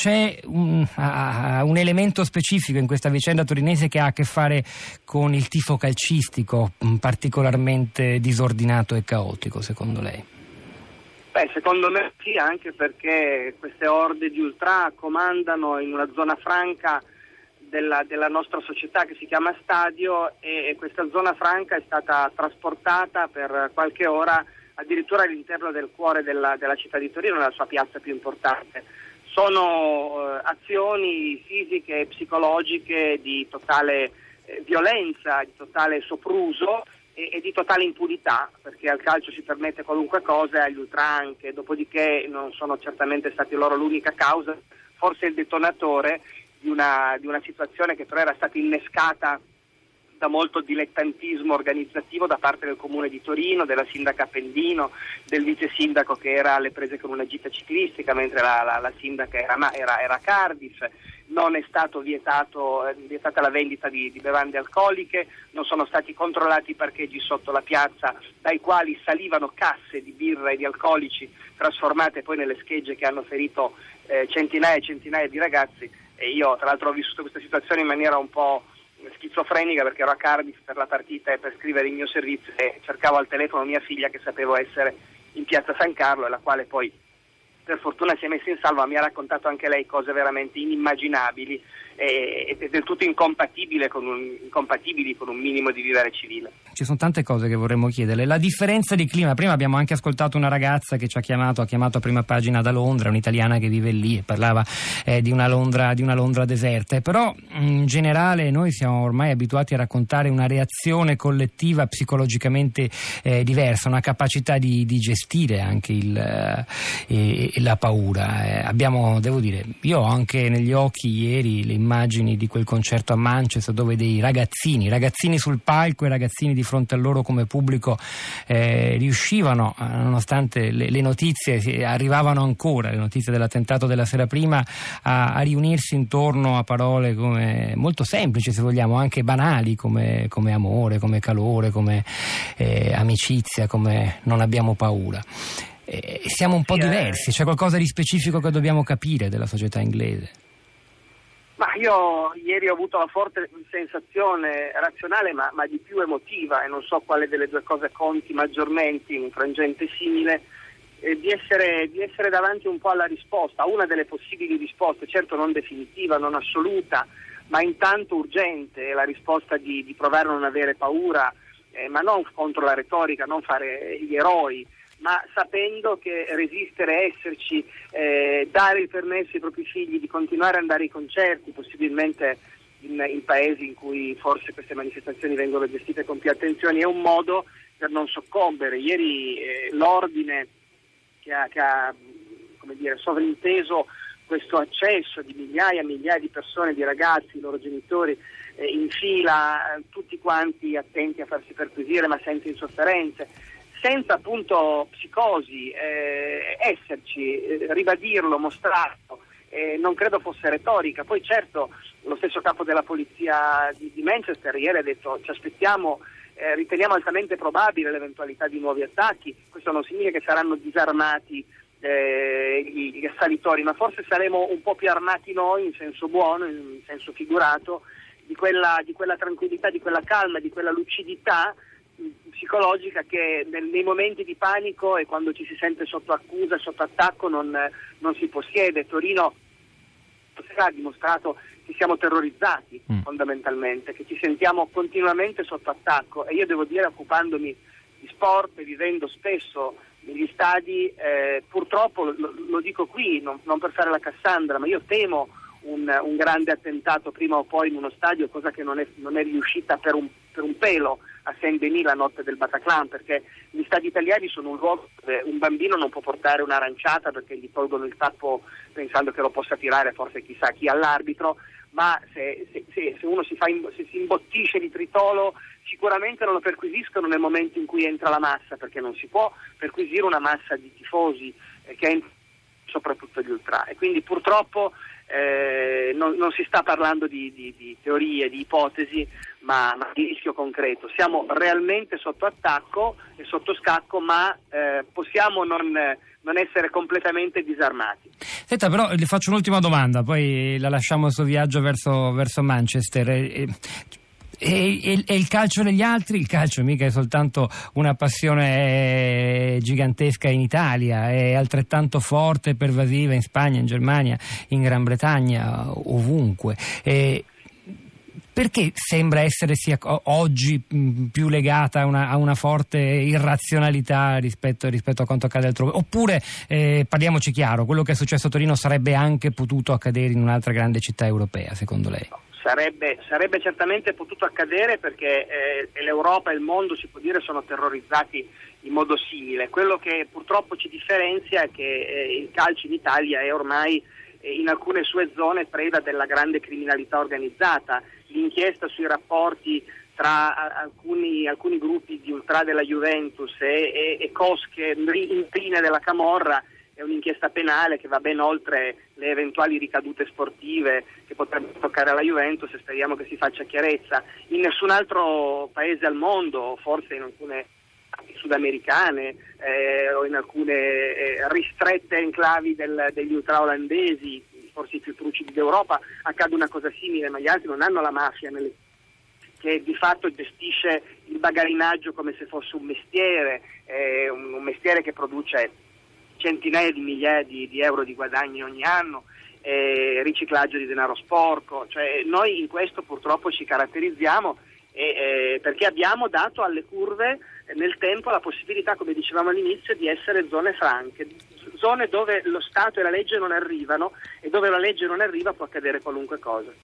c'è un, uh, un, elemento specifico in questa vicenda torinese che ha a che fare con il tifo calcistico mm, particolarmente disordinato e caotico, secondo lei? Beh, secondo me sì, anche perché queste orde di ultra comandano in una zona franca della, della nostra società che si chiama Stadio e, e questa zona franca è stata trasportata per qualche ora addirittura all'interno del cuore della, della città di Torino, nella sua piazza più importante sono eh, azioni fisiche e psicologiche di totale eh, violenza, di totale sopruso e, e, di totale impunità, perché al calcio si permette qualunque cosa e agli ultra anche, dopodiché non sono certamente stati loro l'unica causa, forse il detonatore di una, di una situazione che però era stata innescata da molto dilettantismo organizzativo da parte del Comune di Torino, della sindaca Pendino, del vice sindaco che era alle prese con una gita ciclistica mentre la, la, la sindaca era, era, era, Cardiff, non è stata eh, vietata la vendita di, di, bevande alcoliche, non sono stati controllati i parcheggi sotto la piazza dai quali salivano casse di birra e di alcolici trasformate poi nelle schegge che hanno ferito eh, centinaia e centinaia di ragazzi. E io tra l'altro ho vissuto questa situazione in maniera un po' schizofrenica perché ero a Cardiff per la partita e per scrivere il mio servizio e cercavo al telefono mia figlia che sapevo essere in piazza San Carlo e la quale poi per fortuna si è messa in salvo, mi ha raccontato anche lei cose veramente inimmaginabili e, e del tutto incompatibili con, con un minimo di vivere civile. Ci sono tante cose che vorremmo chiederle. La differenza di clima, prima abbiamo anche ascoltato una ragazza che ci ha chiamato, ha chiamato a prima pagina da Londra, un'italiana che vive lì e parlava eh, di, una Londra, di, una Londra, deserta, però in generale noi siamo ormai abituati a raccontare una reazione collettiva psicologicamente eh, diversa, una capacità di, di gestire anche il, eh, la paura. Eh, abbiamo, devo dire, io ho anche negli occhi ieri le immagini di quel concerto a Manchester dove dei ragazzini, ragazzini sul palco e ragazzini di fronte a loro come pubblico eh, riuscivano, eh, nonostante le, le, notizie arrivavano ancora, le notizie dell'attentato della sera prima, a, a riunirsi intorno a parole come, molto semplici se vogliamo, anche banali come, come amore, come calore, come eh, amicizia, come non abbiamo paura. Eh, siamo un po' eh. diversi, c'è qualcosa di specifico che dobbiamo capire della società inglese. Ma io ieri ho avuto la forte sensazione razionale, ma, ma, di più emotiva, e non so quale delle due cose conti maggiormente in un frangente simile, eh, di, essere, di, essere, davanti un po' alla risposta, a una delle possibili risposte, certo non definitiva, non assoluta, ma intanto urgente, la risposta di, di provare a non avere paura, eh, ma non contro la retorica, non fare gli eroi, ma sapendo che resistere, esserci, eh, dare il permesso ai propri figli di continuare ad andare ai concerti, possibilmente in, in, paesi in cui forse queste manifestazioni vengono gestite con più attenzione, è un modo per non soccombere. Ieri eh, l'ordine che ha, che ha dire, sovrinteso questo accesso di migliaia e migliaia di persone, di ragazzi, i loro genitori, eh, in fila, eh, tutti quanti attenti a farsi perquisire ma senza insofferenze senza appunto psicosi, eh, esserci, eh, ribadirlo, mostrarlo, eh, non credo fosse retorica. Poi certo lo stesso capo della polizia di, di Manchester ieri ha detto ci aspettiamo, eh, riteniamo altamente probabile l'eventualità di nuovi attacchi, questo non significa che saranno disarmati eh, gli, gli assalitori, ma forse saremo un po' più armati noi in senso buono, in senso figurato, di quella, di quella tranquillità, di quella calma, di quella lucidità psicologica che nei momenti di panico e quando ci si sente sotto accusa, sotto attacco non, non si possiede. Torino ha dimostrato che siamo terrorizzati mm. fondamentalmente, che ci sentiamo continuamente sotto attacco e io devo dire occupandomi di sport e vivendo spesso negli stadi, eh, purtroppo lo, lo, dico qui, non, non, per fare la Cassandra, ma io temo un, un, grande attentato prima o poi in uno stadio, cosa che non è, non è riuscita per un, per un pelo a Saint-Denis la notte del Bataclan, perché gli stadi italiani sono un luogo dove un bambino non può portare un'aranciata perché gli tolgono il tappo pensando che lo possa tirare forse chissà chi all'arbitro, ma se, se, se uno si, in, se si imbottisce di tritolo sicuramente non lo perquisiscono nel momento in cui entra la massa, perché non si può perquisire una massa di tifosi eh, che entra soprattutto gli ultra. E quindi purtroppo eh, non, non, si sta parlando di, di, di, teorie, di ipotesi, ma, ma, di rischio concreto. Siamo realmente sotto attacco e sotto scacco, ma eh, possiamo non, non, essere completamente disarmati. Senta, però le faccio un'ultima domanda, poi la lasciamo suo viaggio verso, verso Manchester. E, e, e, il calcio degli altri? Il calcio mica è soltanto una passione eh, gigantesca in Italia, è altrettanto forte e pervasiva in Spagna, in Germania, in Gran Bretagna, ovunque. E perché sembra essere oggi più legata a una, a una forte irrazionalità rispetto, rispetto, a quanto accade altrove? Oppure, eh, parliamoci chiaro, quello che è successo a Torino sarebbe anche potuto accadere in un'altra grande città europea, secondo lei? Sarebbe, sarebbe, certamente potuto accadere perché eh, l'Europa e il mondo, si può dire, sono terrorizzati in modo simile. Quello che purtroppo ci differenzia è che eh, il calcio in Italia è ormai eh, in alcune sue zone preda della grande criminalità organizzata. L'inchiesta sui rapporti tra alcuni, alcuni gruppi di ultra della Juventus e, e, e cosche intrine della Camorra è un'inchiesta penale che va ben oltre le eventuali ricadute sportive che potrebbero toccare alla Juventus e speriamo che si faccia chiarezza. In nessun altro paese al mondo, forse in alcune sudamericane eh, o in alcune eh, ristrette enclavi del, degli ultraolandesi, forse i più trucidi d'Europa, accade una cosa simile, ma gli altri non hanno la mafia nelle che di fatto gestisce il bagarinaggio come se fosse un mestiere, eh, un, un mestiere che produce centinaia di migliaia di, di euro di guadagni ogni anno, eh, riciclaggio di denaro sporco, cioè, noi in questo purtroppo ci caratterizziamo eh, perché abbiamo dato alle curve nel tempo la possibilità, come dicevamo all'inizio, di essere zone franche, zone dove lo Stato e la legge non arrivano e dove la legge non arriva può accadere qualunque cosa.